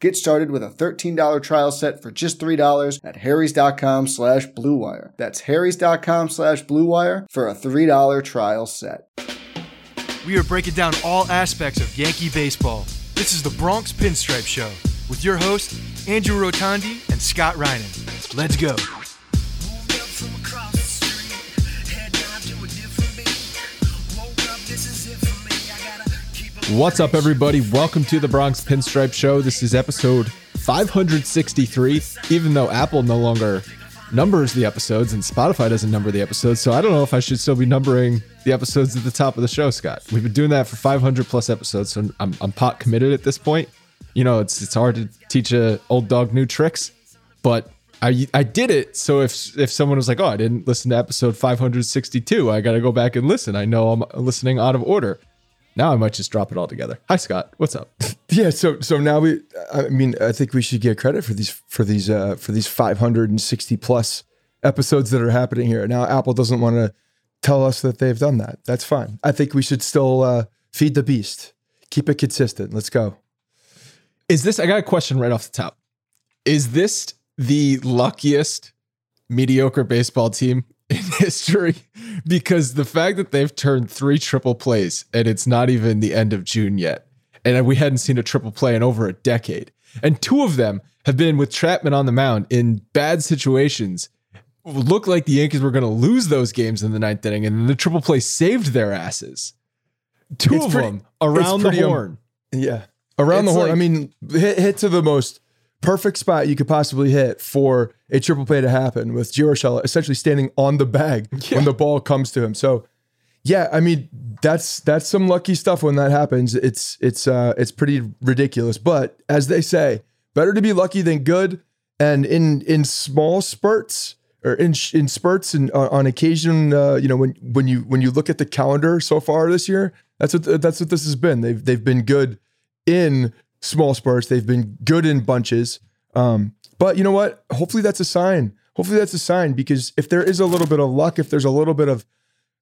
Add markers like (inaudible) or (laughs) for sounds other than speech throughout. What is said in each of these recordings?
Get started with a $13 trial set for just $3 at harrys.com slash bluewire. That's harrys.com slash bluewire for a $3 trial set. We are breaking down all aspects of Yankee baseball. This is the Bronx Pinstripe Show with your hosts, Andrew Rotondi and Scott Reinen. Let's go. What's up, everybody? Welcome to the Bronx Pinstripe Show. This is episode 563, even though Apple no longer numbers the episodes and Spotify doesn't number the episodes. So I don't know if I should still be numbering the episodes at the top of the show, Scott. We've been doing that for 500 plus episodes, so I'm, I'm pot committed at this point. You know, it's it's hard to teach a old dog new tricks, but I I did it. So if if someone was like, "Oh, I didn't listen to episode 562," I got to go back and listen. I know I'm listening out of order. Now I might just drop it all together. Hi Scott, what's up? (laughs) Yeah, so so now we I mean I think we should get credit for these for these uh for these 560 plus episodes that are happening here. Now Apple doesn't want to tell us that they've done that. That's fine. I think we should still uh feed the beast. Keep it consistent. Let's go. Is this I got a question right off the top. Is this the luckiest mediocre baseball team in (laughs) history? Because the fact that they've turned three triple plays and it's not even the end of June yet. And we hadn't seen a triple play in over a decade. And two of them have been with Chapman on the mound in bad situations. Looked like the Yankees were going to lose those games in the ninth inning, and the triple play saved their asses. Two It's of pretty- them around the pretty, um, horn. Yeah. Around the horn. like- I mean, hit, hit to the most perfect spot you could possibly hit for a triple play to happen with Giorgio essentially standing on the bag (laughs) when the ball comes to him. So yeah, I mean, that's that's some lucky stuff when that happens. It's it's uh it's pretty ridiculous. But as they say, better to be lucky than good. And in in small spurts or in in spurts and uh, on occasion, uh, you know, when when you when you look at the calendar so far this year, that's what that's what this has been. They've they've been good in small spurts. They've been good in bunches. Um, but you know what? Hopefully that's a sign. Hopefully that's a sign because if there is a little bit of luck, if there's a little bit of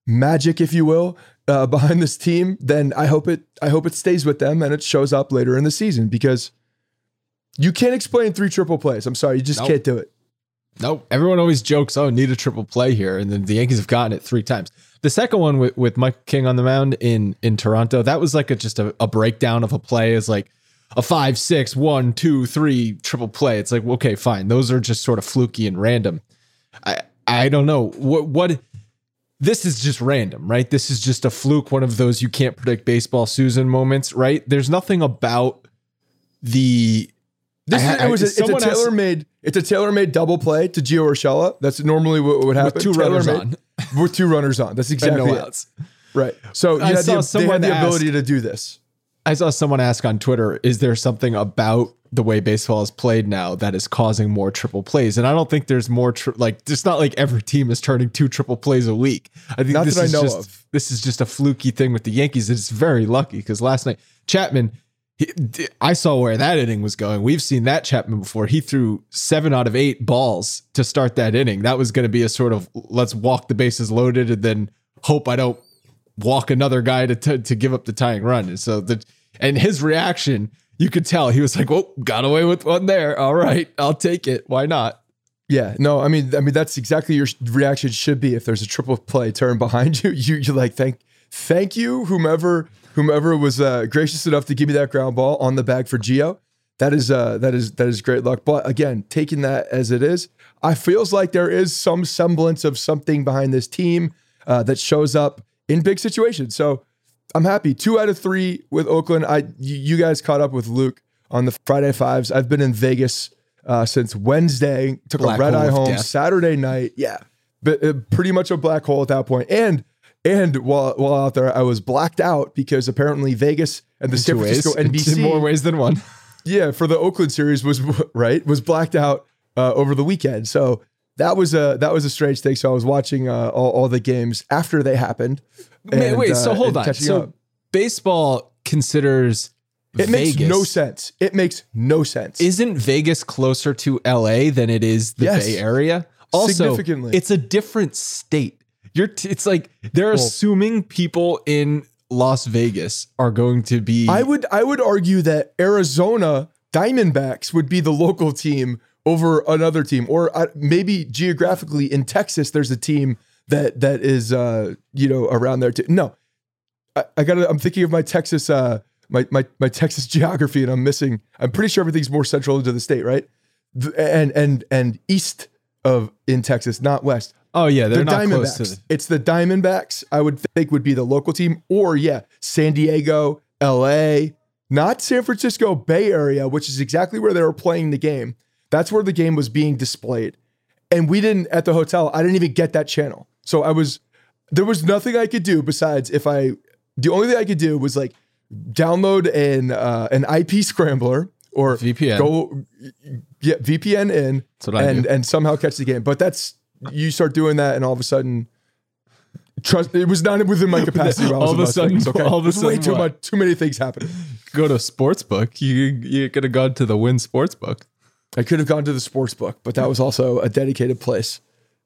magic, if you will, uh, (laughs) behind this team, then I hope it I hope it stays with them and it shows up later in the season because you can't explain three triple plays. I'm sorry, you just Nope. can't do it. Nope. Everyone always jokes, oh, need a triple play here. And then the Yankees have gotten it three times. The second one with, with Mike King on the mound in in Toronto, that was like a, just a, a breakdown of a play. Is like, a five, six, one, two, three triple play. It's like, okay, fine. Those are just sort of fluky and random. I I don't know. What what this is just random, right? This is just a fluke, one of those you can't predict baseball Susan moments, right? There's nothing about the This I- is, I- it was a, it's a tailor made it's a tailor made double play to Gio Urshela. That's normally what would happen. two runners Tailor-made- with two runners on. That's (laughs) exactly no it. outs. right. So I you had saw the, they someone had the ask- ability to do this. I saw someone ask on Twitter, is there something about the way baseball is played now that is causing more triple plays? And I don't think there's more tri- like it's not like every team is turning two triple plays a week. I think Not this that I is know just of. this is just a fluky thing with the Yankees. It's very lucky because last night Chapman he, I saw where that inning was going. We've seen that Chapman before. He threw seven out of eight balls to start that inning. That was going to be a sort of let's walk the bases loaded and then hope I don't walk another guy to to, give up the tying run. And so the and his reaction, you could tell he was like, "Well, got away with one there. All right, I'll take it. Why not?" Yeah, no, I mean, I mean that's exactly your reaction should be if there's a triple play turn behind you. (laughs) You you're like thank thank you whomever whomever was uh, gracious enough to give me that ground ball on the bag for Gio. That is uh that is that is great luck. But again, taking that as it is, I feels like there is some semblance of something behind this team uh, that shows up in big situations. So I'm happy. Two out of three with Oakland. I you, guys caught up with Luke on the Friday fives. I've been in Vegas uh, since Wednesday. Took Black a red eye home death. Saturday night. Yeah, but uh, pretty much a black hole at that point. And and while while out there, I was blacked out because apparently Vegas and the San Two ways. Francisco It's NBC in more ways than one. (laughs) yeah, for the Oakland series was (laughs) right was blacked out uh, over the weekend. So that was a that was a strange thing. So I was watching uh, all, all the games after they happened. wait, and, wait, so uh, hold on. So up. baseball considers it makes no sense. It makes no sense. Isn't Vegas closer to LA than it is the Yes. Bay Area? Also, Significantly. it's a different state. You're t- it's like they're assuming people in Las Vegas are going to be I would I would argue that Arizona Diamondbacks would be the local team over another team, or uh, maybe geographically in Texas, there's a team that that is uh, you know around there too. No, I, I got. I'm thinking of my Texas uh, my my my Texas (laughs) geography, and I'm missing. I'm pretty sure everything's more central into the state, right? And and and east of in Texas, not west Oh yeah, they're the not close to the, It's the Diamondbacks. I would think would be the local team, or yeah, San Diego, L.A., not San Francisco Bay Area, which is exactly where they were playing the game. That's where the game was being displayed, and we didn't at the hotel. I didn't even get that channel, so I was there was nothing I could do besides if I. The only thing I could do was like download an uh, an IP scrambler or VPN. Go yeah VPN in That's what I and and somehow catch the game. But that's you start doing that, and all of a sudden, trust it was not within my capacity. while I was All of a sudden- Vegas, okay, all of a There's way sudden too what? much, too many things happening. go to sportsbook. You you could have gone to the Wynn Sportsbook. I could have gone to the sports book, but that was also a dedicated place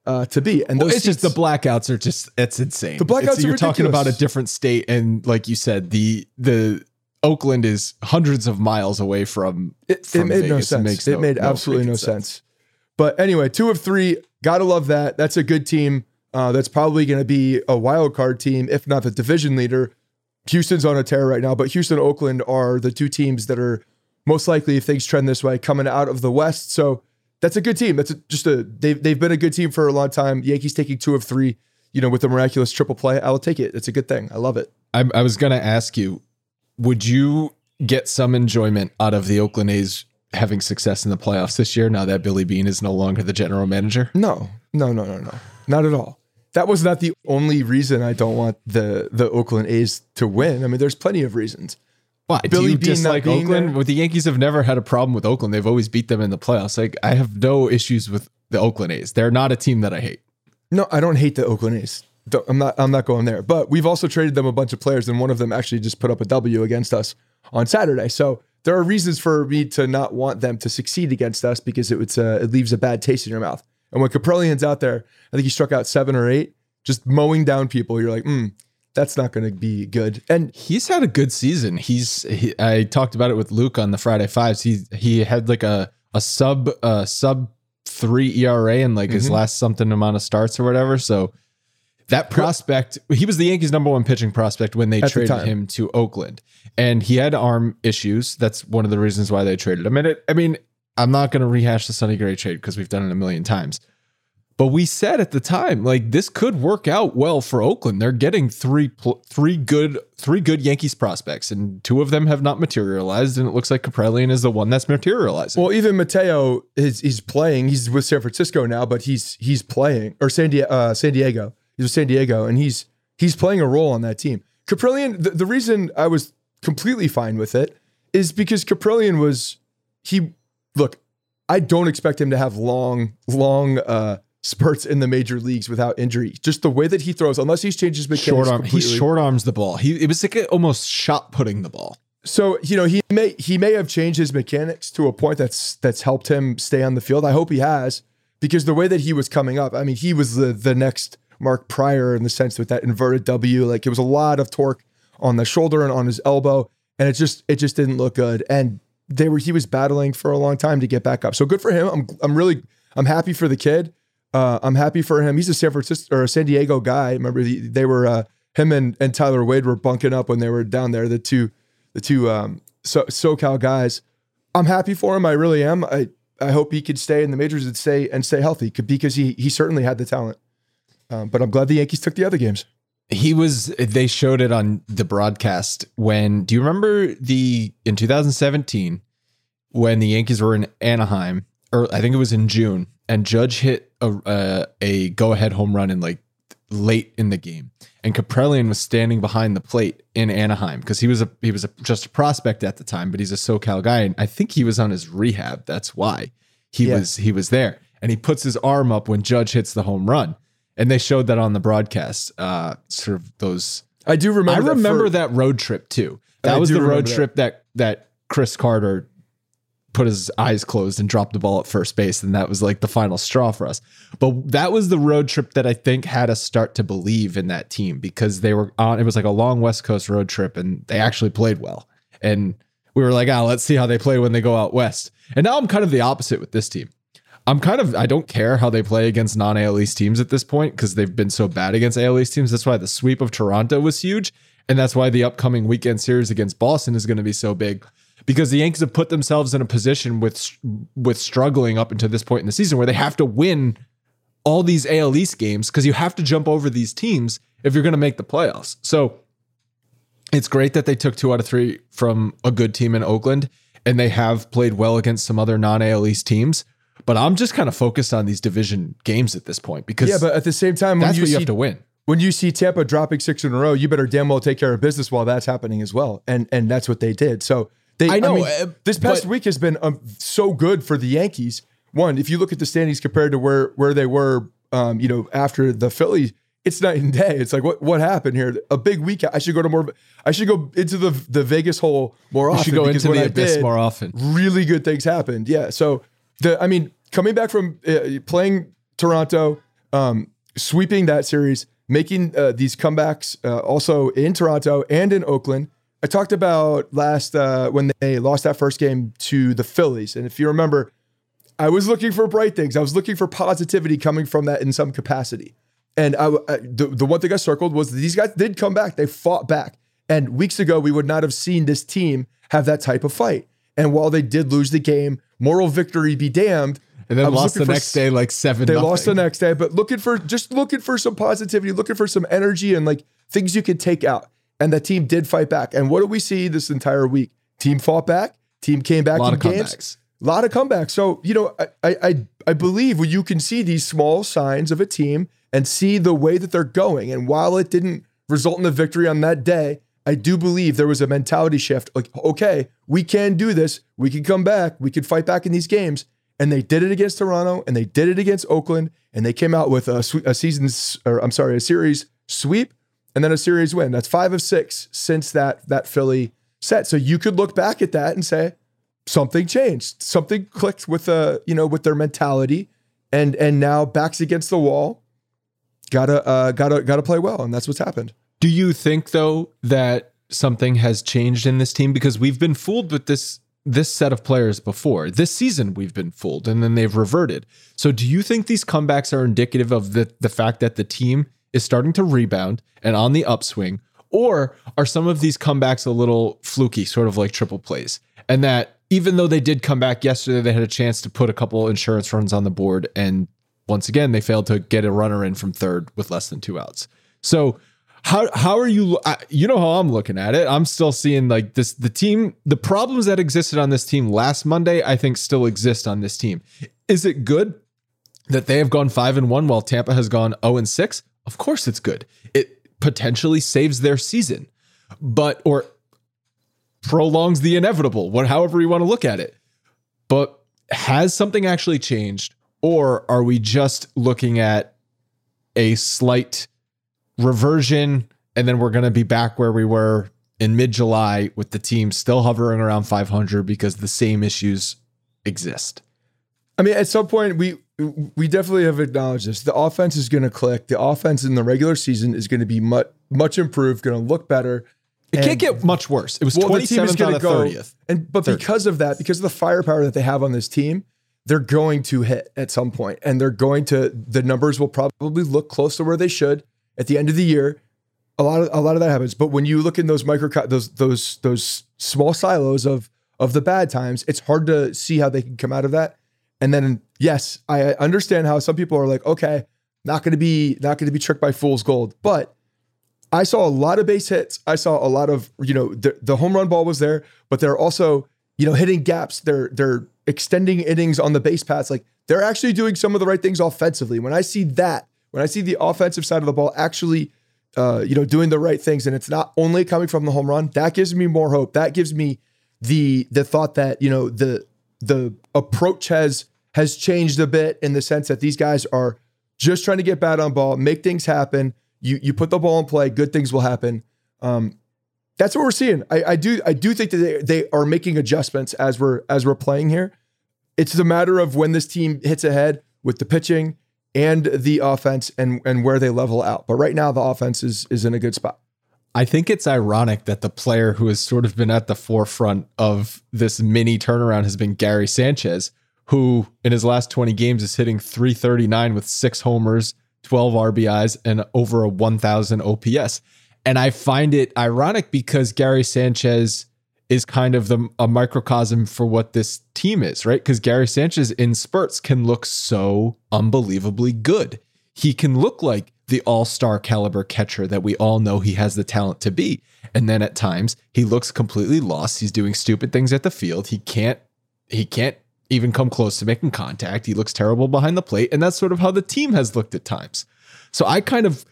uh, to be. And Well, it's just the blackouts are just it's insane. The blackouts It's- are you're talking about a different state, and like you said, the the Oakland is hundreds of miles away from. It, it from made no sense. It, no- made no absolutely no freaking sense. But anyway, two of three. Gotta love that. That's a good team. Uh, that's probably going to be a wild card team, if not the division leader. Houston's on a tear right now, but Houston Oakland are the two teams that are most likely, if things trend this way, coming out of the West. So that's a good team. That's a, just a they've they've been a good team for a long time. Yankees taking two of three, you know, with the miraculous triple play. I'll take it. It's a good thing. I love it. I, I was going to ask you, would you get some enjoyment out of the Oakland A's having success in the playoffs this year now that Billy Beane is no longer the general manager? No, no, no, no, no, not at all. That was not the only reason I don't want the the Oakland A's to win. I mean, there's plenty of reasons. Why? Billy Do you Bean dislike Oakland? Well, the Yankees have never had a problem with Oakland. They've always beat them in the playoffs. Like I have no issues with the Oakland A's. They're not a team that I hate. No, I don't hate the Oakland A's. I'm not. I'm not going there. But we've also traded them a bunch of players, and one of them actually just put up a W against us on Saturday. So there are reasons for me to not want them to succeed against us because it would uh, it leaves a bad taste in your mouth. And when Kaprielian's out there, I think he struck out seven or eight, just mowing down people. You're like, mm, that's not going to be good. And He's had a good season. He's he, I talked about it with Luke on the Friday fives. He he had like a a sub uh sub three ERA in like his last something amount of starts or whatever. So that prospect, he was the Yankees' number one pitching prospect when they At traded time. him to Oakland, and he had arm issues. That's one of the reasons why they traded him. And it, I mean, I'm not going to rehash the Sonny Gray trade because we've done it a million times. But we said at the time, like this could work out well for Oakland. They're getting three, three good, three good Yankees prospects, and two of them have not materialized. And it looks like Kaprielian is the one that's materializing. Well, even Mateo is he's playing. He's with San Francisco now, but he's he's playing or San Diego. Uh, San Diego. He's with San Diego, and he's he's playing a role on that team. Kaprielian. The, the reason I was completely fine with it is because Kaprielian was he. Look, I don't expect him to have long long uh, spurts in the major leagues without injury. Just the way that he throws, unless he's changed his mechanics short arm, he short arms the ball. He it was like almost shot putting the ball. So you know he may he may have changed his mechanics to a point that's that's helped him stay on the field. I hope he has because the way that he was coming up, I mean, he was the the next Mark Prior in the sense with that inverted W. Like it was a lot of torque on the shoulder and on his elbow, and it just it just didn't look good. And they were he was battling for a long time to get back up. So good for him. I'm I'm really I'm happy for the kid. Uh, I'm happy for him. He's a San Francisco or a San Diego guy. Remember the, they were uh, him and and Tyler Wade were bunking up when they were down there. The two the two um, so SoCal guys. I'm happy for him. I really am. I I hope he could stay in the majors and stay and stay healthy because he he certainly had the talent. Um, but I'm glad the Yankees took the other games. He was they showed it on the broadcast when do you remember the in 2017 when the Yankees were in Anaheim or I think it was in June and Judge hit a a, a go ahead home run in like late in the game and Kaprielian was standing behind the plate in Anaheim because he was a he was a, just a prospect at the time but he's a SoCal guy and I think he was on his rehab that's why he Yeah. was he was there and he puts his arm up when Judge hits the home run and they showed that on the broadcast uh sort of those I do remember. I remember for- that road trip too. That I was the road that. trip that that Chris Carter put his eyes closed and dropped the ball at first base, and that was like the final straw for us. But that was the road trip that I think had us start to believe in that team because they were on. It was like a long West Coast road trip, and they actually played well. And we were like, ah, let's see how they play when they go out west. And now I'm kind of the opposite with this team. I'm kind of I don't care how they play against non AL East teams at this point because they've been so bad against AL East teams. That's why the sweep of Toronto was huge, and that's why the upcoming weekend series against Boston is going to be so big because the Yankees have put themselves in a position with with struggling up until this point in the season where they have to win all these AL East games because you have to jump over these teams if you're going to make the playoffs. So it's great that they took two out of three from a good team in Oakland, and they have played well against some other non AL East teams. But I'm just kind of focused on these division games at this point because Yeah, but at the same time, that's you what see you have to win. when you see Tampa dropping six in a row, you better damn well take care of business while that's happening as well. And and that's what they did. So they, I know, mean, uh, this past but- week has been um, so good for the Yankees. One, if you look at the standings compared to where where they were, um, you know, after the Phillies, it's night and day. It's like what what happened here? A big week. I should go to more. I should go into the the Vegas hole more You often. should go into the I abyss did, more often. really good things happened. Yeah. So the I mean, coming back from uh, playing Toronto, um, sweeping that series, making uh, these comebacks uh, also in Toronto and in Oakland. I talked about last uh, when they lost that first game to the Phillies, and if you remember, I was looking for bright things. I was looking for positivity coming from that in some capacity. And I, I- the, the one thing I circled was these guys did come back. They fought back. And weeks ago, we would not have seen this team have that type of fight. And while they did lose the game, moral victory be damned. And then lost the next s- day like seven. They nothing. lost the next day, but looking for just looking for some positivity, looking for some energy and like things you could take out. And the team did fight back. And what did we see this entire week? Team fought back. Team came back A lot in of games. comebacks. A lot of comebacks. So, you know, I, I I believe when you can see these small signs of a team and see the way that they're going. And while it didn't result in a victory on that day, I do believe there was a mentality shift. Like, okay, we can do this. We can come back. We can fight back in these games. And they did it against Toronto and they did it against Oakland. And they came out with a, a season's, or I'm sorry, a series sweep and then a series win. That's five of six since that that Philly set. So you could look back at that and say, something changed. Something clicked with uh, you know, with their mentality, and and now backs against the wall. Gotta uh, gotta gotta play well, and that's what's happened. Do you think though that something has changed in this team because we've been fooled with this this set of players before. This season we've been fooled and then they've reverted. So do you think these comebacks are indicative of the the fact that the team is starting to rebound and on the upswing? Or are some of these comebacks a little fluky, sort of like triple plays? And that even though they did come back yesterday, they had a chance to put a couple insurance runs on the board. And once again, they failed to get a runner in from third with less than two outs. So, how how are you you know how I'm looking at it I'm still seeing like this the team the problems that existed on this team last Monday I think still exist on this team is it good that they have gone 5 and 1 while Tampa has gone 0 and 6 of course it's good it potentially saves their season but or prolongs the inevitable what however you want to look at it but has something actually changed or are we just looking at a slight reversion, and then we're going to be back where we were in mid July with the team still hovering around 500 because the same issues exist. I mean, at some point, we we definitely have acknowledged this. The offense is going to click. The offense in the regular season is going to be much much improved, going to look better. It can't get much worse. It was well, 27th on the go, 30th. And but 30th. because of that, because of the firepower that they have on this team, they're going to hit at some point, and they're going to. The numbers will probably look close to where they should at the end of the year, a lot of a lot of that happens. But when you look in those micro those those those small silos of of the bad times, it's hard to see how they can come out of that. And then yes, I understand how some people are like, okay, not going to be not going to be tricked by fool's gold, but I saw a lot of base hits. I saw a lot of you know the, the home run ball was there, but they're also you know hitting gaps. They're they're extending innings on the base paths. Like they're actually doing some of the right things offensively. When I see that, when I see the offensive side of the ball actually, uh, you know, doing the right things, and it's not only coming from the home run, that gives me more hope. That gives me the the thought that you know the the approach has has changed a bit in the sense that these guys are just trying to get bad on ball, make things happen. You you put the ball in play, good things will happen. Um, that's what we're seeing. I, I, do I do think that they, they are making adjustments as we're as we're playing here. It's a matter of when this team hits ahead with the pitching and the offense and and where they level out. But right now the offense is is in a good spot. I think it's ironic that the player who has sort of been at the forefront of this mini turnaround has been Gary Sanchez, who in his last 20 games is hitting 339 with six homers, 12 RBIs, and over a 1000 OPS. And I find it ironic because Gary Sanchez is kind of the a microcosm for what this team is, right? Because Gary Sanchez in spurts can look so unbelievably good. He can look like the all-star caliber catcher that we all know he has the talent to be. And then at times he looks completely lost. He's doing stupid things at the field. He can't he can't even come close to making contact. He looks terrible behind the plate. And that's sort of how the team has looked at times. So I kind of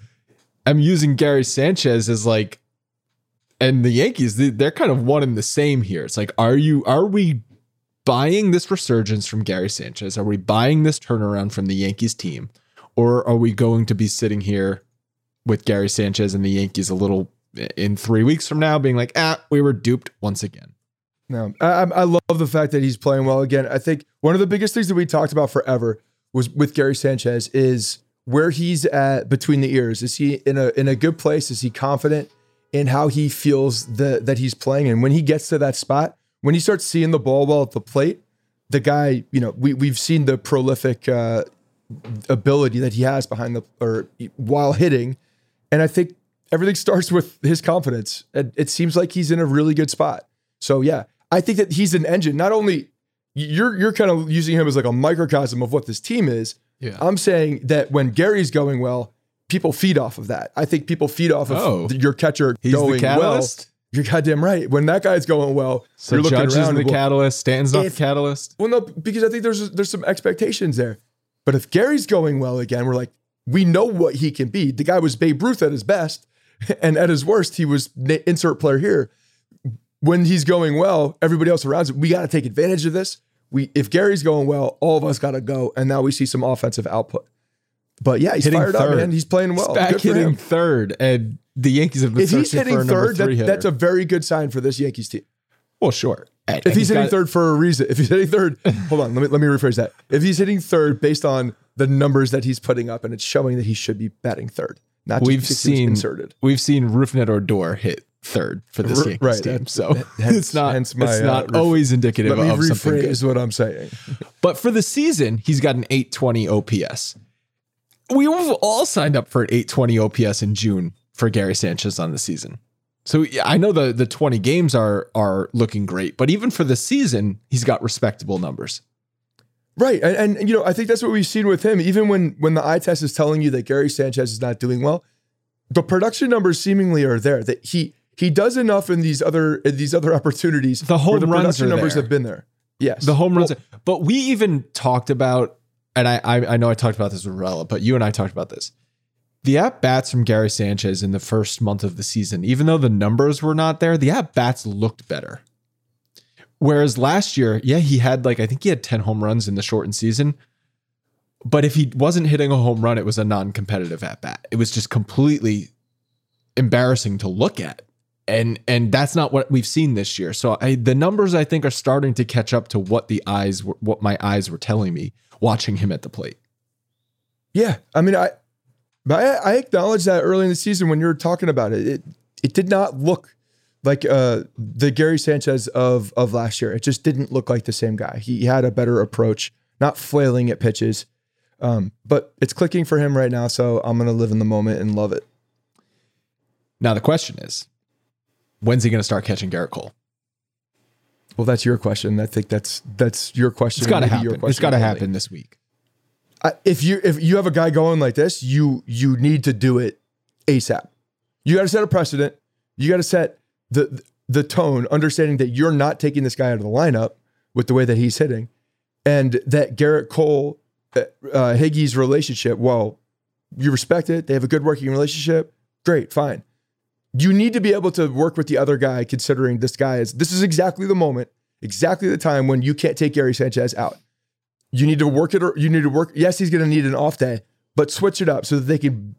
am using Gary Sanchez as like and the Yankees, they're kind of one and the same here. It's like, are you, are we buying this resurgence from Gary Sanchez? Are we buying this turnaround from the Yankees team? Or are we going to be sitting here with Gary Sanchez and the Yankees a little in three weeks from now being like, ah, we were duped once again? No, I, I love the fact that he's playing well again. I think one of the biggest things that we talked about forever was with Gary Sanchez is where he's at between the ears. Is he in a in a good place? Is he confident? in how he feels the, that he's playing. And when he gets to that spot, when he starts seeing the ball well at the plate, the guy, you know, we, we've seen the prolific uh, ability that he has behind the, or while hitting. And I think everything (laughs) starts with his confidence. It, it seems like he's in a really good spot. So yeah, I think that he's an engine. Not only you're you're kind of using him as like a microcosm of what this team is. Yeah. I'm saying that when Gary's going well, people feed off of that. I think people feed off of oh, your catcher going well. You're goddamn right. When that guy's going well, so you're looking around. the well, catalyst, Stanton's not the catalyst. Well, no, because I think there's there's some expectations there. But if Gary's going well again, we're like, we know what he can be. The guy was Babe Ruth at his best, (laughs) and at his worst, he was insert player here. When he's going well, everybody else around him, we got to take advantage of this. We if Gary's going well, all of us got to go, and now we see some offensive output. But yeah, he's hitting fired third. up, man. He's playing well. He's back hitting third, and the Yankees have been if he's hitting third, that, that's a very good sign for this Yankees team. Well, sure. And, if he's, he's hitting third for a reason, if he's hitting third, (laughs) hold on, let me let me rephrase that. If he's hitting third based on the numbers that he's putting up, and it's showing that he should be batting third, not we've seen inserted. We've seen Rougned Odor hit third for this Yankees right, team, so (laughs) hence, it's not my, it's not uh, ref- always indicative let me of rephrase something good. Is what I'm saying. (laughs) but for the season, he's got an 820 OPS we all signed up for an 820 OPS in June for Gary Sanchez on the season. So yeah, I know the the 20 games are are looking great, but even for the season, he's got respectable numbers. Right. And, and you know, I think that's what we've seen with him. Even when when the eye test is telling you that Gary Sanchez is not doing well, the production numbers seemingly are there. That he he does enough in these other in these other (laughs) opportunities. The home the runs are numbers have been there. Yes. The home runs, Well, but we even talked about, and I, I I know I talked about this with Rella, but you and I talked about this. The at bats from Gary Sanchez in the first month of the season, even though the numbers were not there, the at bats looked better. Whereas last year, yeah, he had like I think he had ten home runs in the shortened season, but if he wasn't hitting a home run, it was a non-competitive at bat. It was just completely embarrassing to look at. And and that's not what we've seen this year. So I, the numbers I think are starting to catch up to what the eyes were, what my eyes were telling me watching him at the plate. Yeah, I mean, I, but I, I acknowledge that early in the season when you were talking about it, it it did not look like uh, the Gary Sanchez of of last year. It just didn't look like the same guy. He had a better approach, not flailing at pitches. Um, but it's clicking for him right now, so I'm gonna live in the moment and love it. Now the question is, when's he going to start catching Gerrit Cole? Well, that's your question. I think that's that's your question. It's got to happen. It's got to happen this week. I- if you if you have a guy going like this, you you need to do it ASAP. You got to set a precedent. You got to set the the tone, understanding that you're not taking this guy out of the lineup with the way that he's hitting, and that Gerrit Cole uh, uh, Higgy's relationship. Well, you respect it. They have a good working relationship. Great, fine. You need to be able to work with the other guy, considering this guy is. This is exactly the moment, exactly the time when you can't take Gary Sanchez out. You need to work it. Or you need to work. Yes, he's going to need an off day, but switch it up so that they can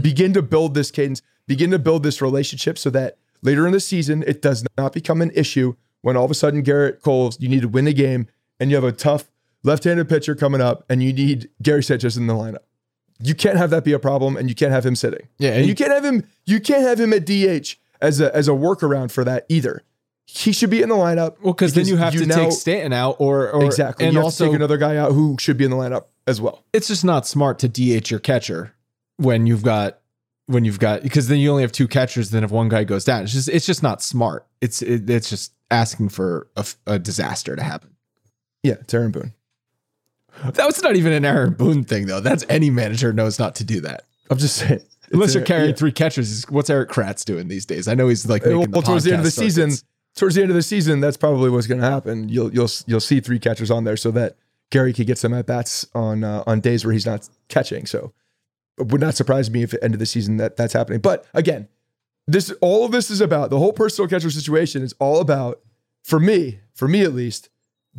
begin to build this cadence, begin to build this relationship, so that later in the season it does not become an issue when all of a sudden Gerrit Cole, you need to win the game, and you have a tough left-handed pitcher coming up, and you need Gary Sanchez in the lineup. You can't have that be a problem, and you can't have him sitting. Yeah, and and you can't have him. You can't have him at DH as a as a workaround for that either. He should be in the lineup. Well, because then you have to now- take Stanton out, or, or exactly. and you also take another guy out who should be in the lineup as well. it's just not smart to DH your catcher when you've got when you've got because then you only have two catchers. Then if one guy goes down, it's just it's just not smart. It's it, it's just asking for a disaster to happen. Yeah, Aaron Boone. That was not even an Aaron Boone thing though. That's any manager knows not to do that. I'm just saying. Unless you're carrying yeah. three catchers, what's Erik Kratz doing these days? I know he's like well, the towards the end of the season, towards the end of the season, that's probably what's going to happen. You'll you'll you'll see three catchers on there so that Gary could get some at bats on uh, on days where he's not catching. So it would not surprise me if at the end of the season that that's happening. But again, this all of this is about the whole personal catcher situation is all about for me, for me at least,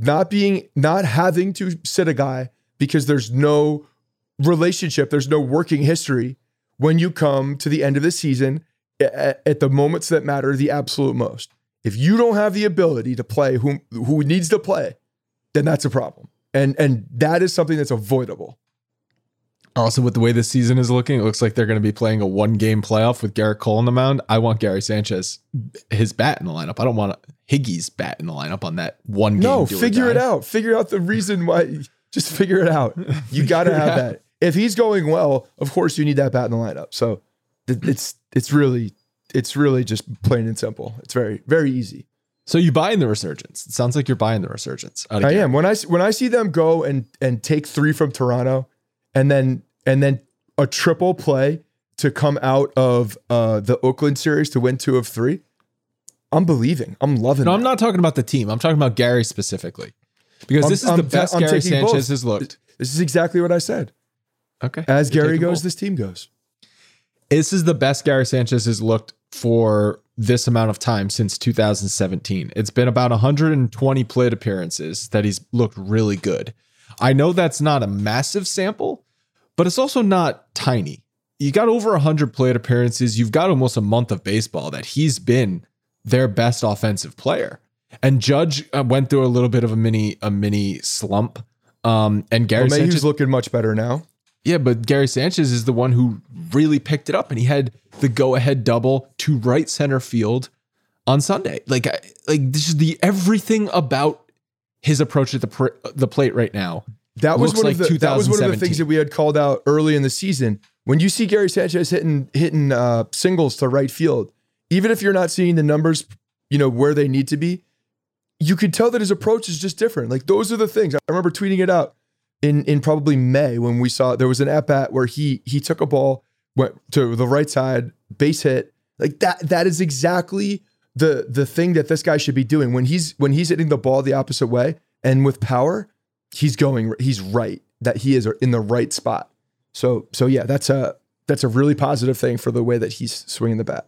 not being not having to sit a guy because there's no relationship, there's no working history when you come to the end of the season at, at the moments that matter the absolute most. If you don't have the ability to play who who needs to play, then that's a problem. And and that is something that's avoidable. Also, with the way this season is looking, it looks like they're going to be playing a one game playoff with Gerrit Cole on the mound. I want Gary Sanchez, his bat in the lineup. I don't want Higgy's bat in the lineup on that one game. No, figure it out. Figure out the reason why. (laughs) Just figure it out. (laughs) You got to have that. If he's going well, of course you need that bat in the lineup. So it's it's really it's really just plain and simple. It's very very easy. So you buy in the resurgence. It sounds like you're buying the resurgence. I am. When I when I see them go and and take three from Toronto, and then and then a triple play to come out of uh, the Oakland series to win two of three. I'm believing. I'm loving. No, that. I'm not talking about the team. I'm talking about Gary specifically. Because I'm- this is I'm the best I'm Gary taking both. Sanchez has looked. This is exactly what I said. Okay. As You're Gary goes, both. this team goes. This is the best Gary Sanchez has looked for this amount of time since 2017. It's been about 120 plate appearances that he's looked really good. I know that's not a massive sample, but it's also not tiny. You got over 100 plate appearances. You've got almost a month of baseball that he's been their best offensive player. And Judge uh, went through a little bit of a mini a mini slump. Um, and Gary Well, Sanchez looking much better now. yeah, but Gary Sanchez is the one who really picked it up, and he had the go-ahead double to right center field on Sunday. Like, I- like this is the everything about his approach at the pr- the plate right now that was one like of the that was one of the things that we had called out early in the season. When you see Gary Sanchez hitting hitting uh, singles to right field, even if you're not seeing the numbers, you know where they need to be, you could tell that his approach is just different. Like those are the things. I remember tweeting it out in in probably May when we saw there was an at bat where he he took a ball went to the right side base hit like that. That is exactly the the thing that this guy should be doing when he's when he's hitting the ball the opposite way and with power, he's going he's right that he is in the right spot. So so yeah, that's a that's a really positive thing for the way that he's swinging the bat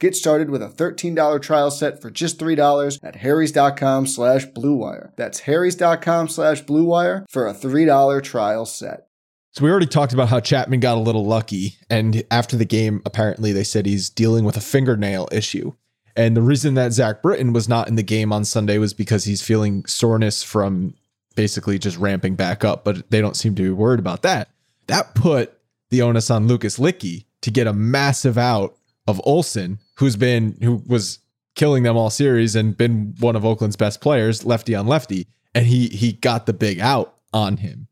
Get started with a $13 trial set for just $3 at harrys.com slash bluewire. That's harrys.com slash bluewire for a $3 trial set. So we already talked about how Chapman got a little lucky, and after the game, apparently they said he's dealing with a fingernail issue. And the reason that Zach Britton was not in the game on Sunday was because he's feeling soreness from basically just ramping back up, but they don't seem to be worried about that. That put the onus on Lucas Luetge to get a massive out of Olson, who's been who was killing them all series and been one of Oakland's best players, lefty on lefty, and he he got the big out on him.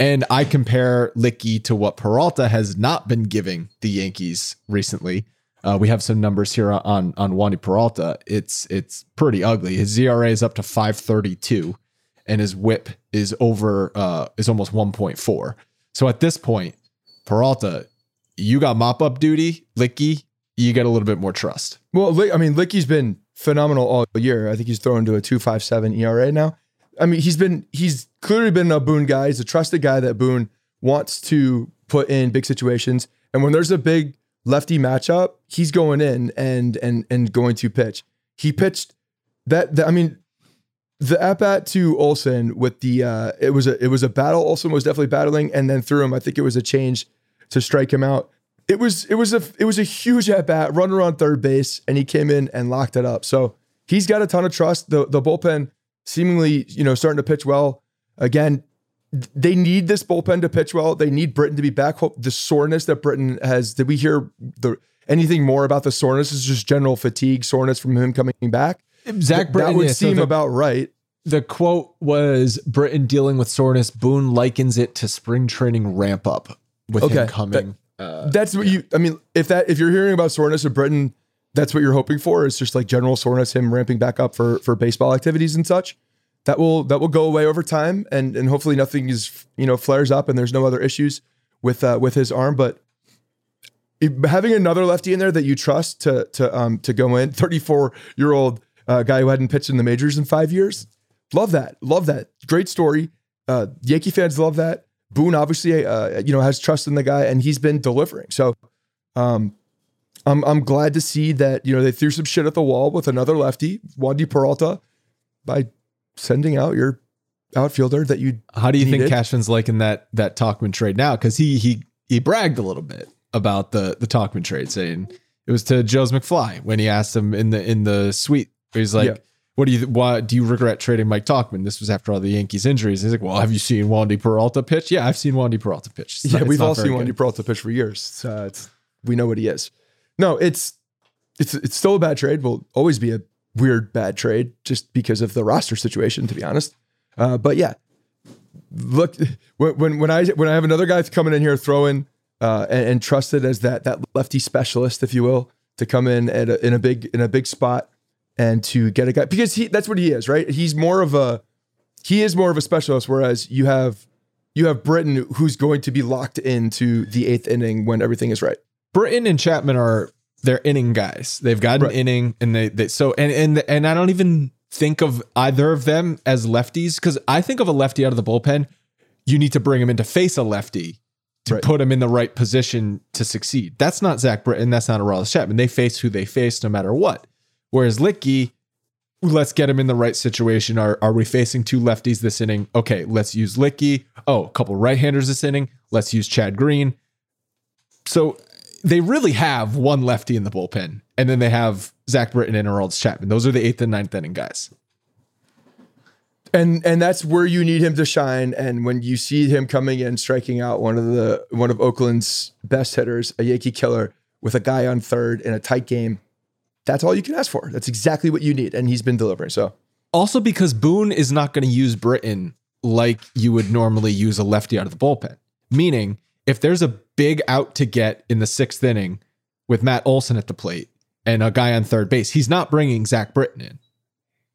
And I compare Luetge to what Peralta has not been giving the Yankees recently. Uh, we have some numbers here on on Wandy Peralta. It's it's pretty ugly. His ERA is up to 532, and his WHIP is over uh, is almost 1.4. So at this point, Peralta, you got mop up duty. Luetge, you get a little bit more trust. Well, I mean, Luetge's been phenomenal all year. I think he's thrown to a two five seven ERA now. I mean, he's been he's clearly been a Boone guy. He's a trusted guy that Boone wants to put in big situations. And when there's a big lefty matchup, he's going in and and and going to pitch. He pitched that. that I mean, the at bat to Olson with the uh, it was a it was a battle. Olson was definitely battling, and then through him, I think it was a change to strike him out. It was it was a it was a huge at bat, runner on third base, and he came in and locked it up. So he's got a ton of trust. The the bullpen seemingly you know starting to pitch well again. They need this bullpen to pitch well. They need Britton to be back. The soreness that Britton has. Did we hear the anything more about the soreness? Is just general fatigue, soreness from him coming back. Zach That would yeah, so seem the- about right. The quote was Britton dealing with soreness. Boone likens it to spring training ramp up with Okay, him coming. Uh, That's what you. I mean, if that if you're hearing about soreness of Britton, that's what you're hoping for. Is just like general soreness, him ramping back up for for baseball activities and such. that will that will go away over time, and and hopefully nothing is you know flares up and there's no other issues with uh, with his arm. But having another lefty in there that you trust to to um to go in, 34 year old uh, guy who hadn't pitched in the majors in five years, love that, love that, great story. Uh, Yankee fans love that. Boone obviously, uh, you know, has trust in the guy, and he's been delivering. So, um, I'm I'm glad to see that you know they threw some shit at the wall with another lefty, Wandy Peralta, by sending out your outfielder that you. How do you needed. think Cashman's liking that that Tauchman trade now? Because he he he bragged a little bit about the the Tauchman trade, saying it was to Joe's McFly when he asked him in the in the suite. He's like, Yeah. "What do you why do you regret trading Mike Tauchman?" This was after all the Yankees injuries. He's like, "Well, have you seen Wandy Peralta pitch?" Yeah, I've seen Wandy Peralta pitch. It's Yeah, not- we've all seen good. Wandy Peralta pitch for years. It's, uh, it's we know what he is. No, it's it's it's still a bad trade. Will always be a weird bad trade just because of the roster situation, to be honest. Uh, but yeah, look when when when I when I have another guy coming in here throwing uh, and, and trusted as that that lefty specialist, if you will, to come in at a, in a big in a big spot and to get a guy because he that's what he is, right? He's more of a he is more of a specialist, whereas you have you have Britton who's going to be locked into the eighth inning when everything is right. Britton and Chapman are they're inning guys. They've got an Right. inning, and they, they so and and and I don't even think of either of them as lefties because I think of a lefty out of the bullpen. You need to bring him in to face a lefty to Right. put him in the right position to succeed. That's not Zach Britton. That's not a Aroldis Chapman. They face who they face no matter what. Whereas Luetge, let's get him in the right situation. Are are we facing two lefties this inning? Okay, let's use Luetge. Oh, a couple right-handers this inning. Let's use Chad Green. So they really have one lefty in the bullpen, and then they have Zach Britton and Aroldis Chapman. Those are the eighth and ninth inning guys. And and that's where you need him to shine. And when you see him coming in, striking out one of the one of Oakland's best hitters, a Yankee killer, with a guy on third in a tight game, that's all you can ask for. That's exactly what you need, and he's been delivering. So Also, because Boone is not going to use Britton like you would normally use a lefty out of the bullpen. Meaning, if there's a big out to get in the sixth inning with Matt Olson at the plate and a guy on third base, he's not bringing Zach Britton in.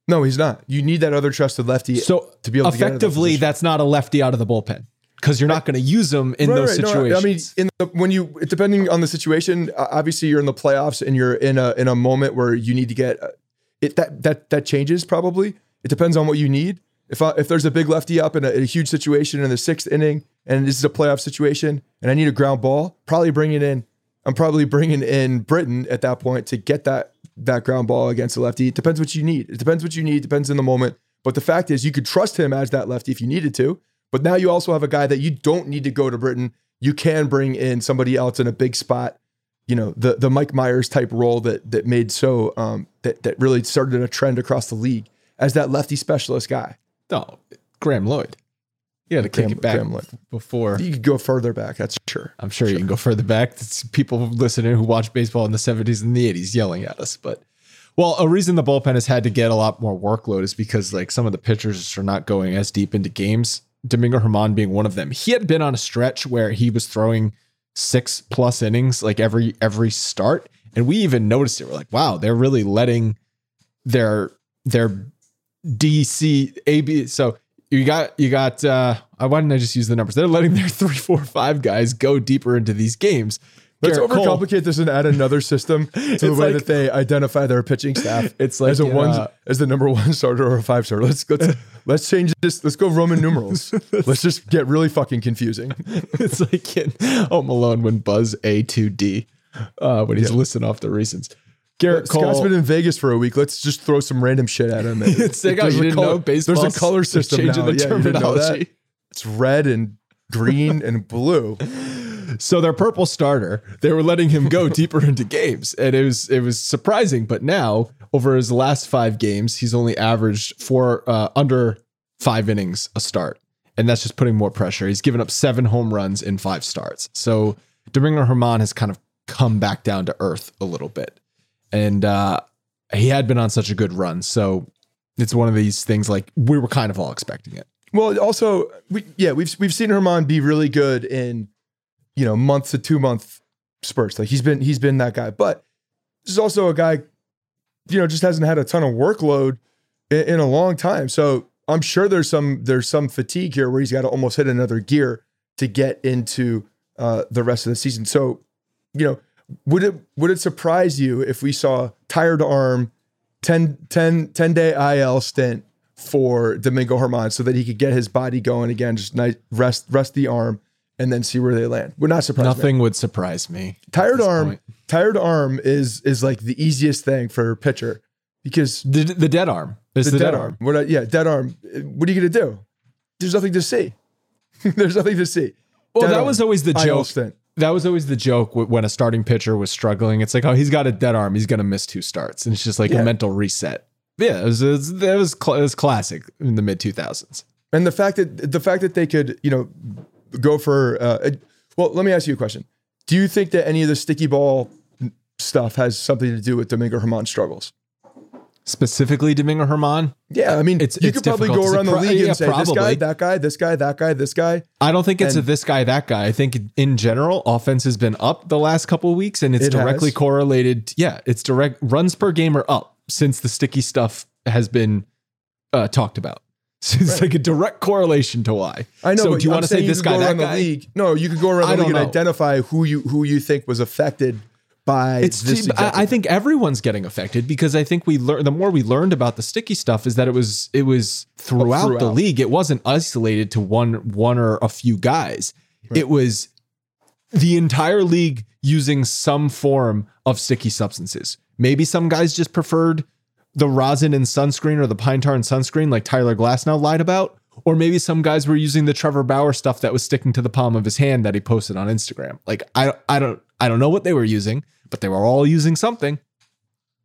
no, he's not. You need that other trusted lefty. So to be able to that effectively, that's not a lefty out of the bullpen because you're not going to use them in Right, those right. No, situations. I mean, in the, when you depending on the situation, obviously you're in the playoffs and you're in a in a moment where you need to get uh, it. That that that changes probably. It depends on what you need. If I, if there's a big lefty up in a, in a huge situation in the sixth inning and this is a playoff situation and I need a ground ball, probably bringing in. I'm probably bringing in Britton at that point to get that that ground ball against the lefty. It depends what you need. It depends what you need. Depends in the moment. But the fact is, you could trust him as that lefty if you needed to. But now you also have a guy that you don't need to go to Britton. You can bring in somebody else in a big spot. You know, the the Mike Myers type role that that made so um, that that really started a trend across the league as that lefty specialist guy. no, Graeme Lloyd. You got to kick Graeme- it back Graeme Lloyd. before. You could go further back, that's sure. I'm sure you can go further back. It's people listening who watched baseball in the 70s and the 80s yelling at us. But well, a reason the bullpen has had to get a lot more workload is because like some of the pitchers are not going as deep into games. Domingo Germán being one of them. He had been on a stretch where he was throwing six plus innings like every every start, and we even noticed it. We're like, wow, they're really letting their their DC AB. So you got you got. uh Why didn't I just use the numbers? They're letting their three, four, five guys go deeper into these games. Let's Gerrit Cole- overcomplicate this and add another system (laughs) to the It's way like- that they identify their pitching staff. (laughs) It's like as a one uh, as the number one starter or a five starter. Let's let's (laughs) let's change this. Let's go Roman numerals. let's just get really fucking confusing. it's like in Home Alone when Buzz A to D uh, when he's listing off the reasons. Gerrit Cole. Scott's been in Vegas for a week. Let's just throw some random shit at him. It's oh, you a didn't color-. There's a color system changing now. the Yeah, you know terminology. It's red and green and blue. So their purple starter, they were letting him go (laughs) deeper into games, and it was it was surprising. But now, over his last five games, he's only averaged four uh, under five innings a start, and that's just putting more pressure. He's given up seven home runs in five starts. So Domingo Germán has kind of come back down to earth a little bit, and uh, he had been on such a good run. So it's one of these things like we were kind of all expecting it. Well, also, we, yeah, we've we've seen Germán be really good in, you know, month to two month spurts. Like he's been he's been that guy, but this is also a guy, you know, just hasn't had a ton of workload in, in a long time. So I'm sure there's some there's some fatigue here where he's got to almost hit another gear to get into uh, the rest of the season. So, you know, would it would it surprise you if we saw tired arm 10, 10, 10 day IL stint for Domingo Germán so that he could get his body going again, just nice rest rest the arm and then see where they land. We're not surprised. Nothing would surprise me. Tired arm, point. tired arm is is like the easiest thing for a pitcher because The, the dead arm. It's the, dead, arm. What? I- yeah, dead arm. What are you gonna do? There's nothing to see. (laughs) There's nothing to see. Well, Dead that arm. was always the joke. That was always the joke when a starting pitcher was struggling. It's like, oh, he's got a dead arm. He's going to miss two starts. And it's just like Yeah. a mental reset. Yeah, it was, it was, it was, cl- it was classic in the mid 2000s. And the fact that the fact that they could, you know, go for. Uh, well, let me ask you a question. Do you think that any of the sticky ball stuff has something to do with Domingo Germán's struggles? Specifically, Domingo Herman. Yeah, I mean, It's- you it's could probably go around the league and say this guy, that guy, this guy, that guy, this guy. I don't think it's a this guy, that guy. I think in general, offense has been up the last couple of weeks and it's It directly has. correlated. Yeah, it's direct runs per game are up since the sticky stuff has been uh, talked about. So (laughs) it's like a direct correlation to why. I know. So do you I'm want to say this guy, that guy? The league. No, you could go around I the league don't and identify who you who you think was affected by It's this. I, I think everyone's getting affected because I think we learned the more we learned about the sticky stuff is that it was it was throughout, the throughout. league. It wasn't isolated to one one or a few guys. It was the entire league using some form of sticky substances. Maybe some guys just preferred the rosin and sunscreen or the pine tar and sunscreen, like Tyler Glasnow lied about. Or maybe some guys were using the Trevor Bauer stuff that was sticking to the palm of his hand that he posted on Instagram. Like I, I don't, I don't know what they were using, but they were all using something.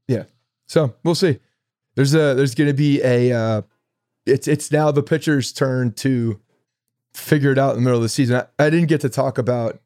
Yeah. So we'll see. There's a there's going to be a uh, it's it's now the pitcher's turn to figure it out in the middle of the season. I, I didn't get to talk about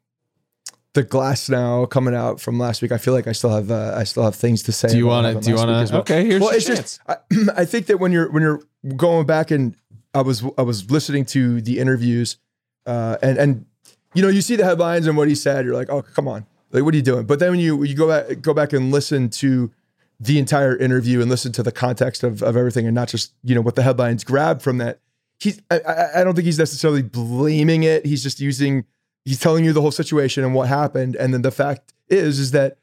the Glasnow coming out from last week. I feel like I still have uh, I still have things to say. Do you want to? Do you want to? well. Okay, here's well, it's chance. just I, (clears throat) I think that when you're when you're going back and I was I was listening to the interviews uh, and and you know you see the headlines and what he said you're like oh come on like what are you doing but then when you you go back go back and listen to the entire interview and listen to the context of, of everything and not just you know what the headlines grab from that he's I, I I don't think he's necessarily blaming it he's just using he's telling you the whole situation and what happened. And then the fact is is that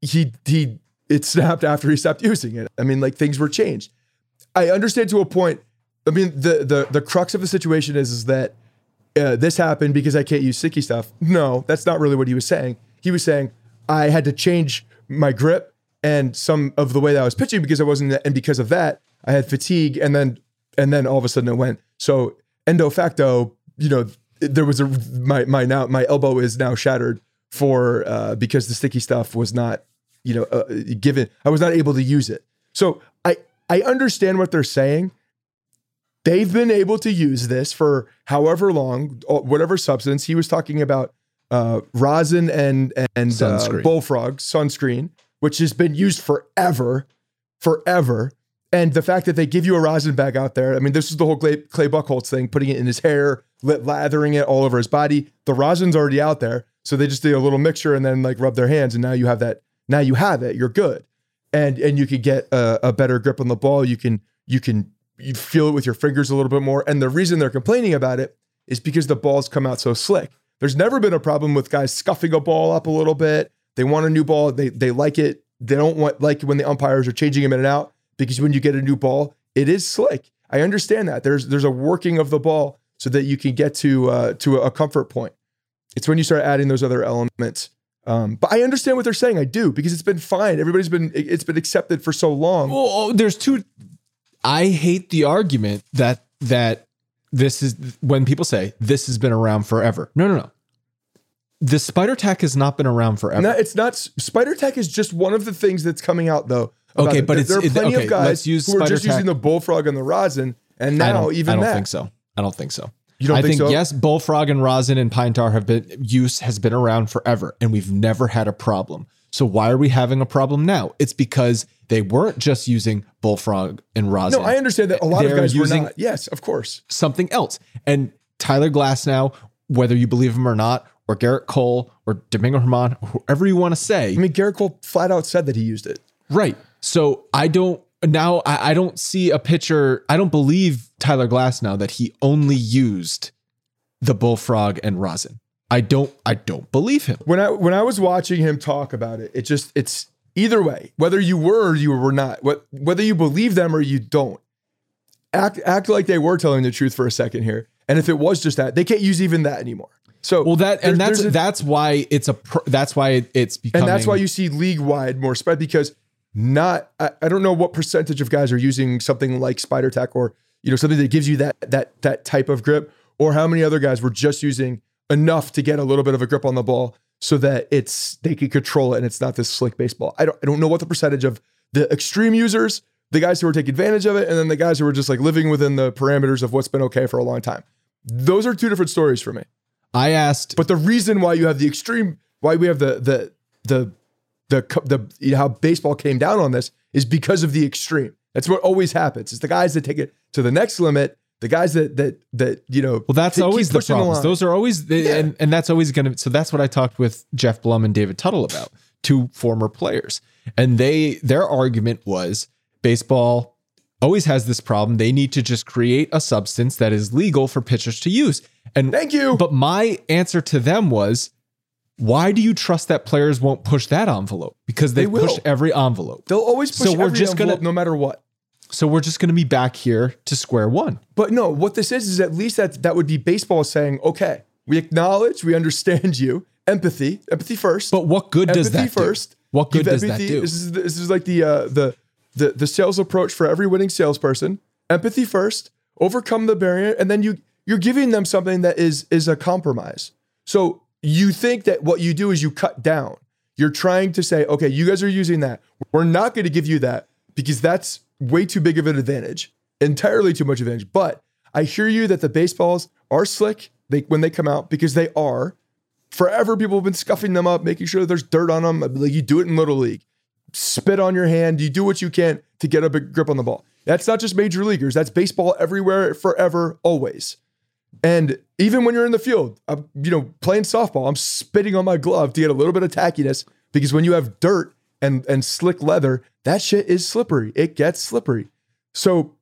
he he it snapped after he stopped using it. I mean like things were changed. I understand to a point i mean the the the crux of the situation is is that uh, this happened because i can't use sticky stuff. No that's not really what he was saying. He was saying i had to change my grip and some of the way that i was pitching because i wasn't and because of that i had fatigue and then and then all of a sudden it went. So endo facto you know there was a my my now my elbow is now shattered for uh because the sticky stuff was not you know uh, given i was not able to use it. So i i understand what they're saying. They've been able to use this for however long uh, whatever substance. He was talking about uh rosin and and uh, Sunscreen. bullfrog sunscreen which has been used forever forever. And the fact that they give you a rosin bag out there, I mean, this is the whole Clay, Clay Buchholz thing, putting it in his hair, lathering it all over his body. The rosin's already out there. So they just do a little mixture and then like rub their hands. And now you have that. Now you have it. You're good. And and you can get a, a better grip on the ball. You can you can you feel it with your fingers a little bit more. And the reason they're complaining about it is because the balls come out so slick. There's never been a problem with guys scuffing a ball up a little bit. They want a new ball. They they like it. They don't want like when the umpires are changing them in and out because when you get a new ball, it is slick. I understand that. There's there's a working of the ball so that you can get to uh, to a comfort point. It's when you start adding those other elements. Um, but I understand what they're saying. I do because it's been fine. Everybody's been it's been accepted for so long. Well, oh, there's two. I hate the argument that that this is when people say this has been around forever. No, no, no. The Spider Tack has not been around forever. No, it's not. Spider Tack is just one of the things that's coming out though. Okay, it. but there, are it- plenty okay, of guys who are just Spider using the bullfrog and the rosin, and I now don't, even I don't that. think so. I don't think so. You don't I think think, so? yes, bullfrog and rosin and pine tar have been use has been around forever, and we've never had a problem. So why are we having a problem now? It's because they weren't just using bullfrog and rosin. No, I understand that a lot of They're guys using were not. Yes, of course. something else. And Tyler Glasnow, whether you believe him or not, or Gerrit Cole or Domingo Germán, whoever you want to say, I mean, Gerrit Cole flat out said that he used it. Right. So I don't now I, I don't see a pitcher. I don't believe Tyler Glasnow that he only used the bullfrog and rosin. I don't. I don't believe him. when I when I was watching him talk about it, it just it's either way, whether you were or you were not, what whether you believe them or you don't, act act like they were telling the truth for a second here. And if it was just that, they can't use even that anymore. So Well, that there- and that's a- that's why it's a. That's why it's becoming. and that's why you see league wide more spread because not I, I don't know what percentage of guys are using something like spider tack or you know something that gives you that that that type of grip or how many other guys were just using enough to get a little bit of a grip on the ball so that it's they can control it and it's not this slick baseball. I don't I don't know what the percentage of the extreme users, the guys who were taking advantage of it, and then the guys who were just like living within the parameters of what's been okay for a long time. Those are two different stories for me. I asked. But the reason why you have the extreme, why we have the the the the the you know, how baseball came down on this is because of the extreme. That's what always happens. It's the guys that take it to the next limit. The guys that that that you know. Well, that's always the problems. Those are always, the, Yeah. and and that's always going to. So that's what I talked with Jeff Blum and David Tuttle about, two former players, and they their argument was baseball always has this problem. They need to just create a substance that is legal for pitchers to use. And Thank you. But my answer to them was, why do you trust that players won't push that envelope? Because they, They will. push every envelope. They'll always push So we're every just gonna- no matter what. So we're just going to be back here to square one. But no, what this is is at least that that would be baseball saying, okay, we acknowledge, we understand you, empathy, empathy first. But what good does empathy that do? first. What good does that empathy- do? This is this is like the uh, the the the sales approach for every winning salesperson. Empathy first, overcome the barrier, and then you you're giving them something that is is a compromise. So you think that what you do is you cut down. You're trying to say, okay, you guys are using that. We're not going to give you that because that's way too big of an advantage, entirely too much advantage. But I hear you that the baseballs are slick they, when they come out because they are forever people have been scuffing them up, making sure there's dirt on them. Like you do it in little league, spit on your hand. You do what you can to get a big grip on the ball. That's not just major leaguers. That's baseball everywhere, forever, always. And even when you're in the field, I'm, you know, playing softball, I'm spitting on my glove to get a little bit of tackiness because when you have dirt and and slick leather, that shit is slippery. It gets slippery. So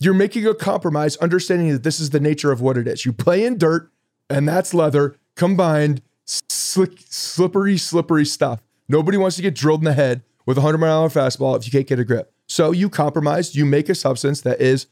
you're making a compromise, understanding that this is the nature of what it is. You play in dirt, and that's leather combined, slick, slippery, slippery stuff. Nobody wants to get drilled in the head with a 100 mile hour fastball if you can't get a grip. So you compromise, you make a substance that is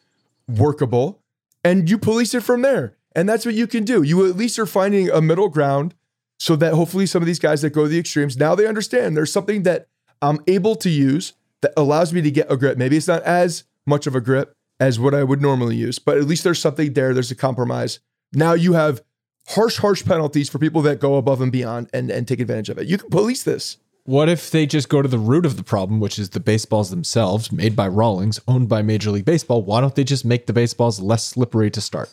workable, and you police it from there. And that's what you can do. You at least are finding a middle ground so that hopefully some of these guys that go to the extremes now they understand there's something that I'm able to use that allows me to get a grip. Maybe it's not as much of a grip as what I would normally use, but at least there's something there. There's a compromise. Now you have harsh, harsh penalties for people that go above and beyond and, and take advantage of it. You can police this. What if they just go to the root of the problem, which is the baseballs themselves, made by Rawlings, owned by Major League Baseball? Why don't they just make the baseballs less slippery to start?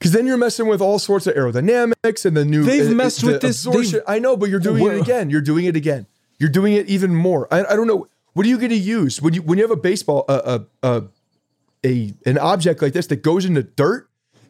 Because then you're messing with all sorts of aerodynamics and the new. They've uh, messed the with this- absorption. they've- I know, but you're doing We're- it again. You're doing it again. You're doing it even more. I, I don't know. What are you going to use when you when you have a baseball a a, a a an object like this that goes into dirt?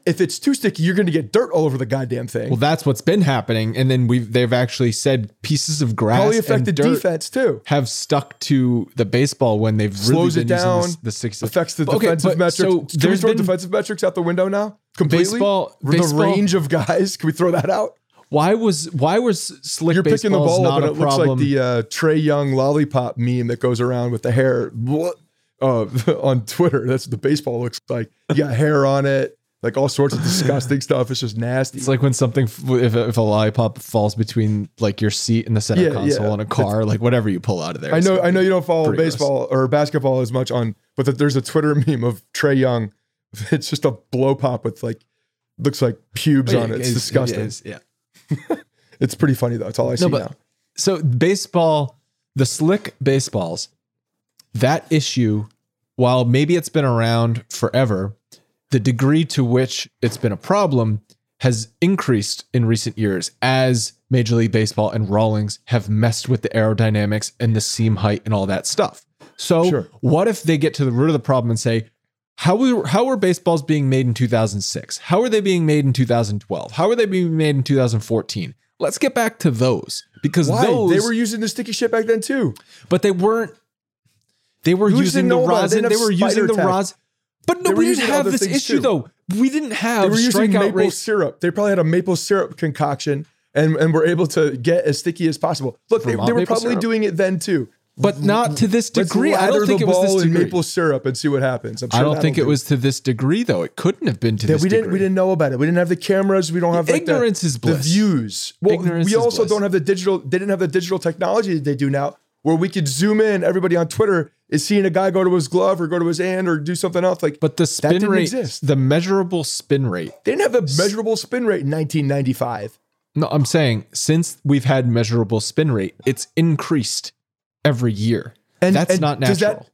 If it's too sticky, you're going to get dirt all over the goddamn thing. Well, that's what's been happening, and then we've they've actually said pieces of grass Probably affected defense too. have stuck to the baseball when they've really Slows been it down. using the, the six affects the Okay, defensive but metrics. So Can we throw been defensive metrics out the window now completely? Baseball- the baseball- range of guys. Can we throw that out? why was why was slick You're picking the ball up and it looks like the uh, Trey Young lollipop meme that goes around with the hair uh, (laughs) on Twitter. That's what the baseball looks like. You got hair on it, like all sorts of disgusting stuff. It's just nasty. It's like when something, if, if a lollipop falls between like your seat and the center Yeah, console yeah. in a car, like whatever you pull out of there. I know, I know you don't follow pretty gross. baseball or basketball as much on, but that there's a Twitter (laughs) meme of Trey Young. (laughs) It's just a blow pop with like looks like pubes oh, on it. It's It is- disgusting. it is, yeah. (laughs) It's pretty funny though. It's all I see No, but now. so baseball, the slick baseballs, that issue, while maybe it's been around forever, the degree to which it's been a problem has increased in recent years as Major League Baseball and Rawlings have messed with the aerodynamics and the seam height and all that stuff. So, Sure. what if they get to the root of the problem and say, how were, how were baseballs being made in 2006? How are they being made in 2012? How are they being made in 2014? Let's get back to those because those they were using the sticky shit back then too. but they weren't They were Who just using the know about it? They rosin. They were using the rosin. But no, we didn't have this issue too. though. We didn't have. They were using maple rates. syrup. They probably had a maple syrup concoction and, and were able to get as sticky as possible. Look, they, they were probably syrup. doing it then too. But not to this degree. I don't think it was this degree. maple syrup and see what happens. I'm I don't think it was to this degree though. It couldn't have been to Yeah, this we didn't. degree. We didn't know about it. We didn't have the cameras. We don't have like the- Ignorance is The views. Well, Ignorance we also don't have the digital. They didn't have the digital technology that they do now, where we could zoom in. Everybody on Twitter is seeing a guy go to his glove or go to his hand or do something else. Like, But the spin didn't rate, exist. the measurable spin rate. they didn't have the measurable spin rate in 1995. No, I'm saying since we've had measurable spin rate, it's increased every year. And That's and not natural.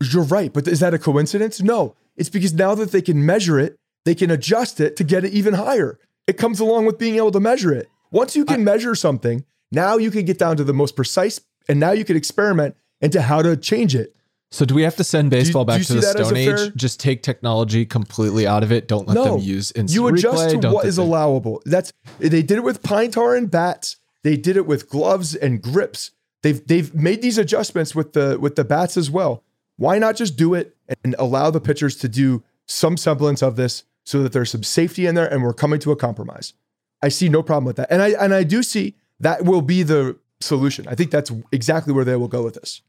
That, you're right, but is that a coincidence? No, it's because now that they can measure it, they can adjust it to get it even higher. It comes along with being able to measure it. Once you can measure something, now you can get down to the most precise, and now you can experiment into how to change it. So do we have to send baseball do back to the Stone Age? fair- Just take technology completely out of it. Don't let no, them use instant you adjust replay. to what is allowable. That's they did it with pine tar and bats. They did it with gloves and grips. They've they've made these adjustments with the with the bats as well. Why not just do it and allow the pitchers to do some semblance of this so that there's some safety in there and we're coming to a compromise. I see no problem with that. And I and I do see that will be the solution. I think that's exactly where they will go with this.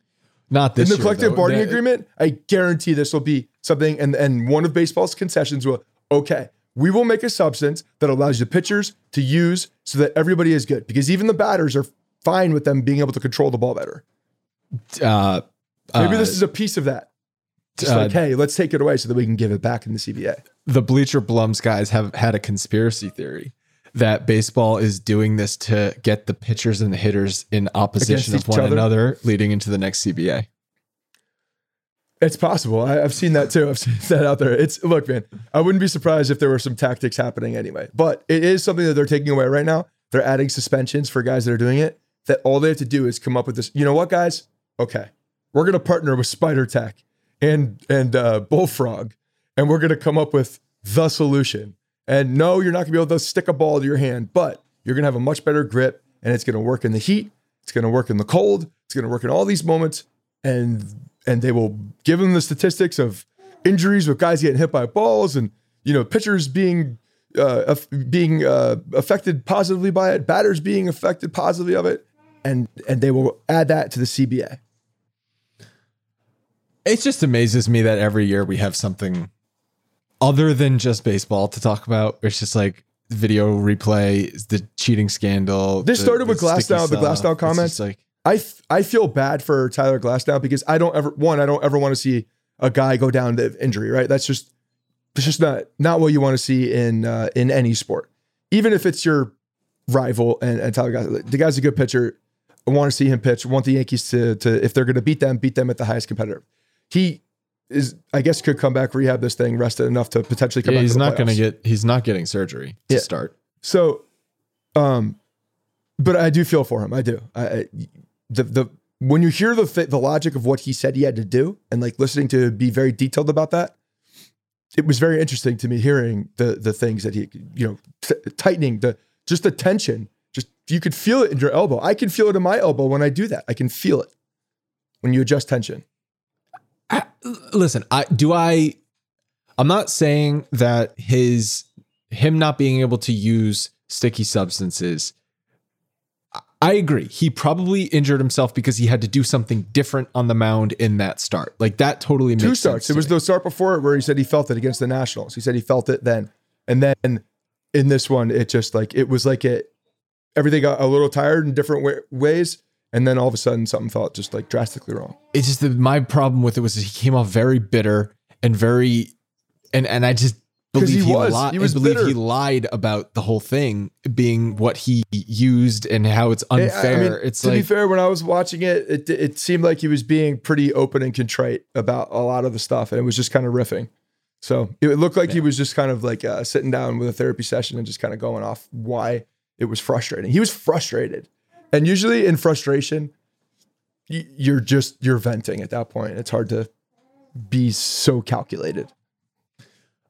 Not In the year, collective though. bargaining The- agreement, I guarantee this will be something, and, and one of baseball's concessions will, okay, we will make a substance that allows the pitchers to use so that everybody is good. Because even the batters are fine with them being able to control the ball better. Uh, Maybe uh, this is a piece of that. Just uh, like, hey, let's take it away so that we can give it back in the CBA. the Bleacher Blums guys have had a conspiracy theory that baseball is doing this to get the pitchers and the hitters in opposition of one other? another, leading into the next CBA. It's possible. I, I've seen that too. I've (laughs) seen that out there. It's look, man. I wouldn't be surprised if there were some tactics happening anyway. But it is something that they're taking away right now. They're adding suspensions for guys that are doing it. That all they have to do is come up with this. You know what, guys? Okay, we're gonna partner with Spider Tack and and uh, Bullfrog, and we're gonna come up with the solution. And no, you're not gonna be able to stick a ball to your hand, but you're gonna have a much better grip, and it's gonna work in the heat. It's gonna work in the cold. It's gonna work in all these moments, and and they will give them the statistics of injuries with guys getting hit by balls and you know pitchers being uh, being uh, affected positively by it, batters being affected positively of it, and and they will add that to the CBA. It just amazes me that every year we have something other than just baseball to talk about. It's just like video replay, the cheating scandal. This the- started with Glasnow, the. Glasnow comments. like I I feel bad for Tyler Glasnow because I don't ever one I don't ever want to see a guy go down to injury. Right, that's just it's just not not what you want to see in uh, in any sport. Even if it's your rival and, and Tyler Glass, the guy's a good pitcher. I want to see him pitch. I want the Yankees to to if they're going to beat them, beat them at the highest competitor. He is I guess could come back, rehab this thing, rest it enough to potentially come yeah, back. he's not going to get. He's not getting surgery to Yeah. start. So, um, but I do feel for him. I do. I, the the when you hear the th- the logic of what he said he had to do, and like listening to be very detailed about that, it was very interesting to me hearing the the things that he you know t- tightening the just the tension. You could feel it in your elbow. I can feel it in my elbow when I do that. I can feel it when you adjust tension. I, listen, I do I I'm not saying that his him not being able to use sticky substances I- agree. He probably injured himself because he had to do something different on the mound in that start. Like that totally makes Two sense starts. It was me. the start before it where he said he felt it against the Nationals. He said he felt it then, and then in this one, it just like it was like it everything got a little tired in different wa- ways, and then all of a sudden something felt just like drastically wrong. it's just that my problem with it was he came off very bitter and very and and I just believe he he, was. lied. He was believe bitter. he lied about the whole thing being what he used and how it's I- I unfair. mean, it's to be fair, when I was watching it, it it seemed like he was being pretty open and contrite about a lot of the stuff, and it was just kind of riffing. So it looked like he was just kind of like uh, sitting down with a therapy session and just kind of going off why it was frustrating. He was frustrated, and usually in frustration, you're just you're venting at that point. It's hard to be so calculated.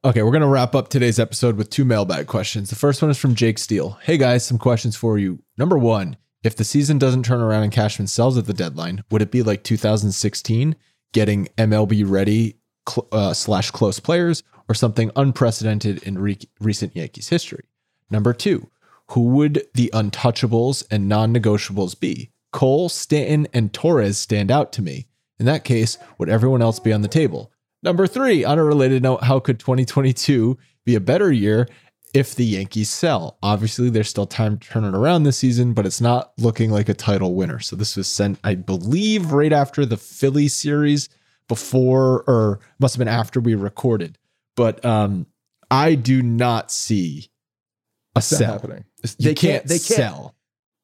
Okay, we're going to wrap up today's episode with two mailbag questions. The first one is from Jake Steele. Hey guys, some questions for you. Number one, if the season doesn't turn around and Cashman sells at the deadline, would it be like 2016? getting MLB ready cl- uh, slash close players or something unprecedented in re- recent Yankees history? Number two, who would the untouchables and non negotiables be? Cole, Stanton, and Torres stand out to me. In that case, would everyone else be on the table? Number three, on a related note, how could 2022 be a better year if the Yankees sell? Obviously, there's still time to turn it around this season, but it's not looking like a title winner. So this was sent, I believe, right after the Philly series, before or must have been after we recorded. But um, I do not see a It's sell. happening. You They can't, can't. They can't. sell.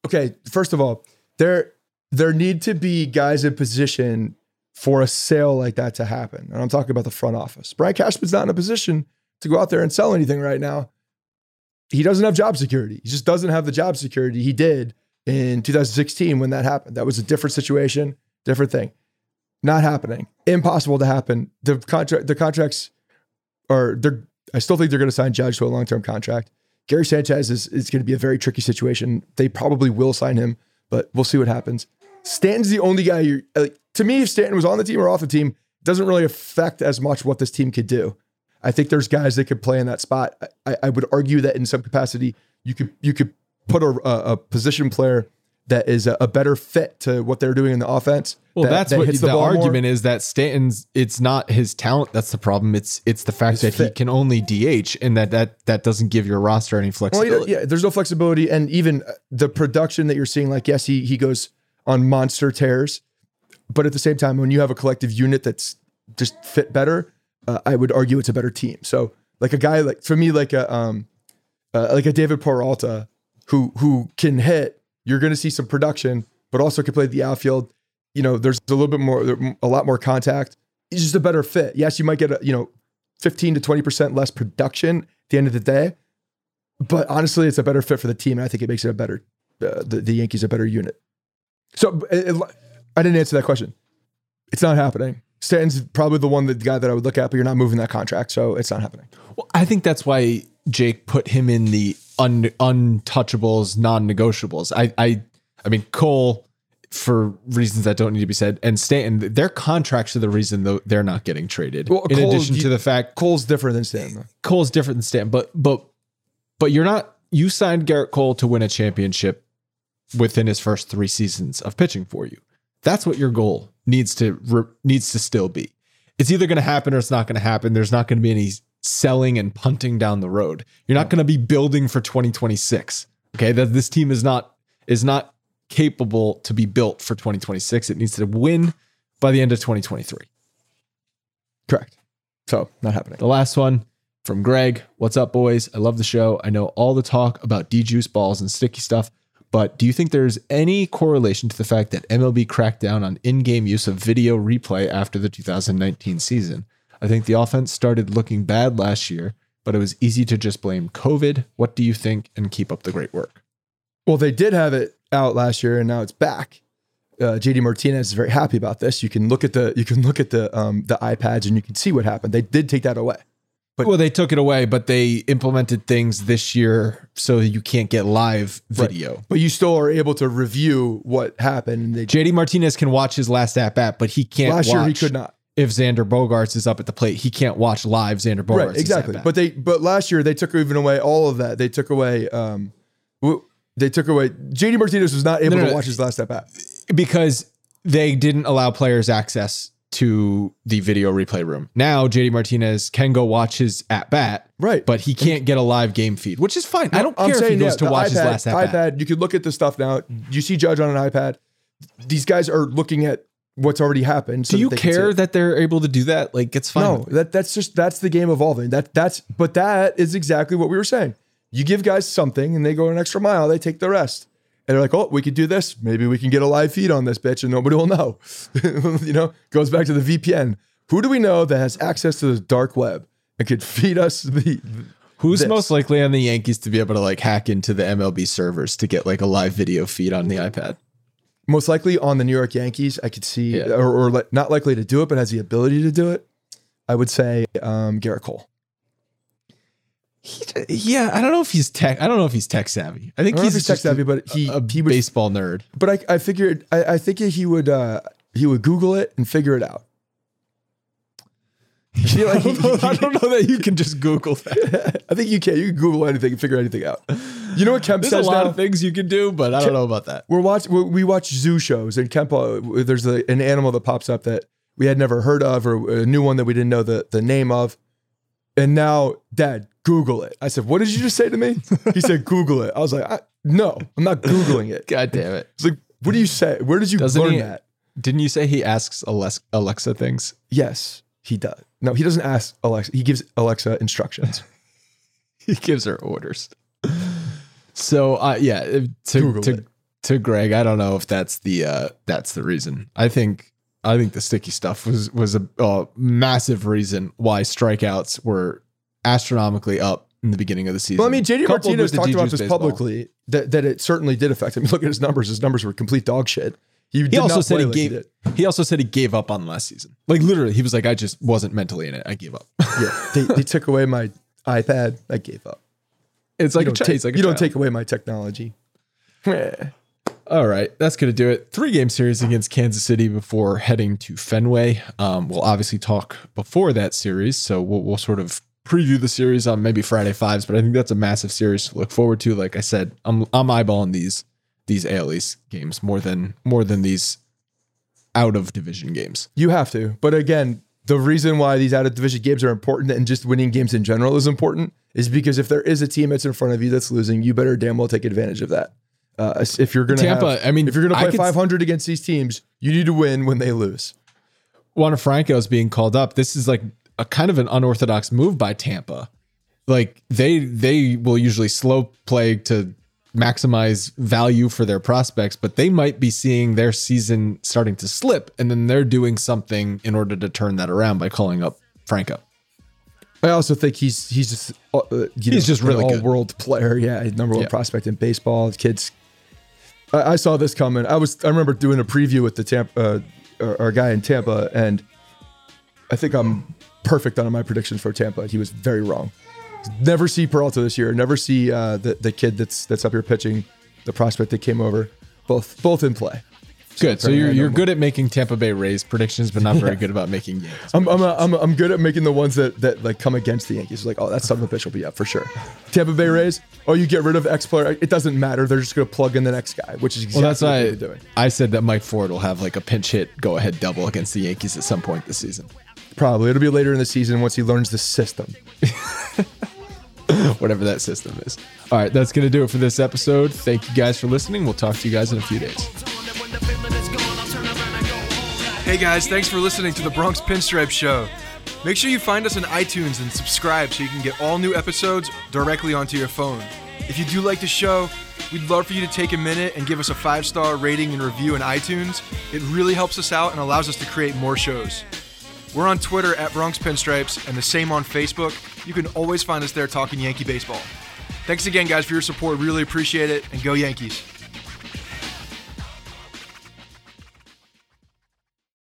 Okay, first of all, there there need to be guys in position for a sale like that to happen. And I'm talking about the front office. Brian Cashman's not in a position to go out there and sell anything right now. He doesn't have job security. He just doesn't have the job security he did in 2016 when that happened. That was a different situation, different thing. Not happening. Impossible to happen. The contract, the contracts are they're I still think they're going to sign Judge to a long-term contract. Gary Sanchez is, is going to be a very tricky situation. They probably will sign him, but we'll see what happens. Stanton's the only guy you're like, to me, if Stanton was on the team or off the team, it doesn't really affect as much what this team could do. I think there's guys that could play in that spot. I, I would argue that in some capacity, you could you could put a, a position player that is a, a better fit to what they're doing in the offense. Well, that- that's that what hits the, ball more. argument is that Stanton's it's not his talent that's the problem. It's it's the fact that he can only DH and that that that doesn't give your roster any Well, flexibility. yeah, there's no flexibility, and even uh, the production that you're seeing. Like, yes, he he goes on monster tears, but at the same time, when you have a collective unit that's just fit better, uh, I would argue it's a better team. So, like a guy like for me, like a um, uh, like a David Peralta, who who can hit, you're going to see some production, but also can play the outfield. You know, there's a little bit more, a lot more contact. He's just a better fit. Yes, you might get a you know, 15 to 20 percent less production at the end of the day, but honestly, it's a better fit for the team. And I think it makes it a better, uh, the, the Yankees a better unit. So it- it- I didn't answer that question. It's not happening. Stanton's probably the one that the guy that I would look at, but you're not moving that contract, so it's not happening. Well, I think that's why Jake put him in the un, untouchables, non-negotiables. I I I mean Cole for reasons that don't need to be said and Stanton their contracts are the reason though they're not getting traded. Well, in Cole, addition you- to the fact Cole's different than Stanton. Cole's different than Stanton, but but but you're not. You signed Gerrit Cole to win a championship within his first three seasons of pitching for you. That's what your goal needs to re, needs to still be. It's either going to happen or it's not going to happen. There's not going to be any selling and punting down the road. You're not going to be building for 2026. Okay, that this team is not is not capable to be built for 2026. It needs to win by the end of 2023. Correct. So not happening. The last one from Greg. What's up, boys? I love the show. I know all the talk about de-juice balls and sticky stuff, but do you think there's any correlation to the fact that MLB cracked down on in-game use of video replay after the 2019 season? I think the offense started looking bad last year, but it was easy to just blame COVID. What do you think? And keep up the great work. Well, they did have it out last year, and now it's back. Uh, JD Martinez is very happy about this. You can look at the you can look at the um, the iPads and you can see what happened. They did take that away. But- well, they took it away, but they implemented things this year so you can't get live video. But you still are able to review what happened. They JD Martinez can watch his last at bat, but he can't. last year he could not. If Xander Bogaerts is up at the plate, he can't watch live Xander Bogaerts. right exactly but they but last year they took even away all of that they took away um they took away jd martinez was not able No, no, to no. watch his last at bat because they didn't allow players access to the video replay room. Now JD Martinez can go watch his at bat, Right. But he can't get a live game feed, which is fine. I don't care if he goes yeah, to watch his iPad- last at bat. iPad, you could look at the stuff now. You see Judge on an iPad. These guys are looking at what's already happened. so Do you that they can see care that they're able to do that? Like it's fine. No, that that's just that's the game evolving. That that's but that is exactly what we were saying. You give guys something and they go an extra mile, they take the rest. And they're like, oh, we could do this. Maybe we can get a live feed on this bitch and nobody will know. (laughs) you know, goes back to the VPN. Who do we know that has access to the dark web and could feed us the Who's this. most likely on the Yankees to be able to like hack into the MLB servers to get like a live video feed on the iPad? Most likely on the New York Yankees? I could see, Yeah. or, or like, not likely to do it, but has the ability to do it. I would say um, Gerrit Cole. He, yeah, I don't know if he's tech. I don't know if he's tech savvy. I think I he's he's tech savvy, a, but he a he would baseball nerd. But I, I figured I, I think he would uh, he would Google it and figure it out. I like (laughs) he- I don't know that you can just Google that. (laughs) I think you can. You can Google anything and figure anything out. You know what Kemp There's a lot now? of things you can do, but I don't know about that. We're watch we we watch zoo shows and Kemp. uh, There's a, an animal that pops up that we had never heard of, or a new one that we didn't know the the name of. And now, Dad, Google it. I said, "What did you just say to me?" (laughs) He said, "Google it." I was like, I, "No, I'm not googling it." God damn it. It's like, what do you say? Where did you Doesn't learn he- that? Didn't you say he asks Alexa things? Yes, he does. No, he doesn't ask Alexa. He gives Alexa instructions. (laughs) He gives her orders. So uh, yeah, if- to Google to, it. to Greg, I don't know if that's the uh, that's the reason. I think I think the sticky stuff was was a, a massive reason why strikeouts were astronomically up in the beginning of the season. Well, I mean, JD coupled Martinez with talked about this baseball. publicly that, that it certainly did affect him. (laughs) Look at his numbers. His numbers were complete dog shit. He, He also said he like gave. did. He also said he gave up on last season. Like literally, he was like, "I just wasn't mentally in it. I gave up." Yeah, they, they took away my iPad. I gave up. it's like you a don't, child. take, It's like you don't take away my technology. All right, that's going to do it. Three game series against Kansas City before heading to Fenway. Um, we'll obviously talk before that series, so we'll, we'll sort of preview the series on maybe Friday fives. But I think that's a massive series to look forward to. Like I said, I'm I'm eyeballing these these AL East games more than more than these out of division games. You have to. But again, the reason why these out of division games are important and just winning games in general is important is because if there is a team that's in front of you that's losing, you better damn well take advantage of that. Uh, if you're going to Tampa, I mean, if you're going to play could- 500 against these teams, you need to win when they lose. Wander Franco is being called up. This is like a kind of an unorthodox move by Tampa. Like they they will usually slow play to maximize value for their prospects, but they might be seeing their season starting to slip, and then they're doing something in order to turn that around by calling up Franco. I also think he's he's just uh, uh, He's just really all good. world player. Yeah, number one Yeah. prospect in baseball. Kids, I, I saw this coming. I was I remember doing a preview with the Tampa uh, our, our guy in Tampa, and I think I'm perfect on my predictions for Tampa. He was very wrong. Never see Peralta this year. Never see uh, the the kid that's that's up here pitching, the prospect that came over. Both both in play. Good. So Franco, you're you're good at making Tampa Bay Rays predictions, but not very good about making games. I'm I'm, a, I'm, I'm good at making the ones that that like come against the Yankees. Like, oh, that son of a bitch will be up for sure. Tampa Bay Rays. Oh, you get rid of X player. It doesn't matter. They're just gonna plug in the next guy, which is exactly Well, that's what why they're doing. I said that Mike Ford will have like a pinch hit go ahead double against the Yankees at some point this season. Probably it'll be later in the season once he learns the system. (laughs) (laughs) whatever that system is. All right, that's going to do it for this episode. Thank you guys for listening. We'll talk to you guys in a few days. Hey guys, thanks for listening to the Bronx Pinstripe Show. Make sure you find us on iTunes and subscribe so you can get all new episodes directly onto your phone. If you do like the show, we'd love for you to take a minute and give us a five star rating and review in iTunes. It really helps us out and allows us to create more shows. We're on Twitter at Bronx Pinstripes and the same on Facebook. You can always find us there talking Yankee baseball. Thanks again, guys, for your support. Really appreciate it, and go Yankees.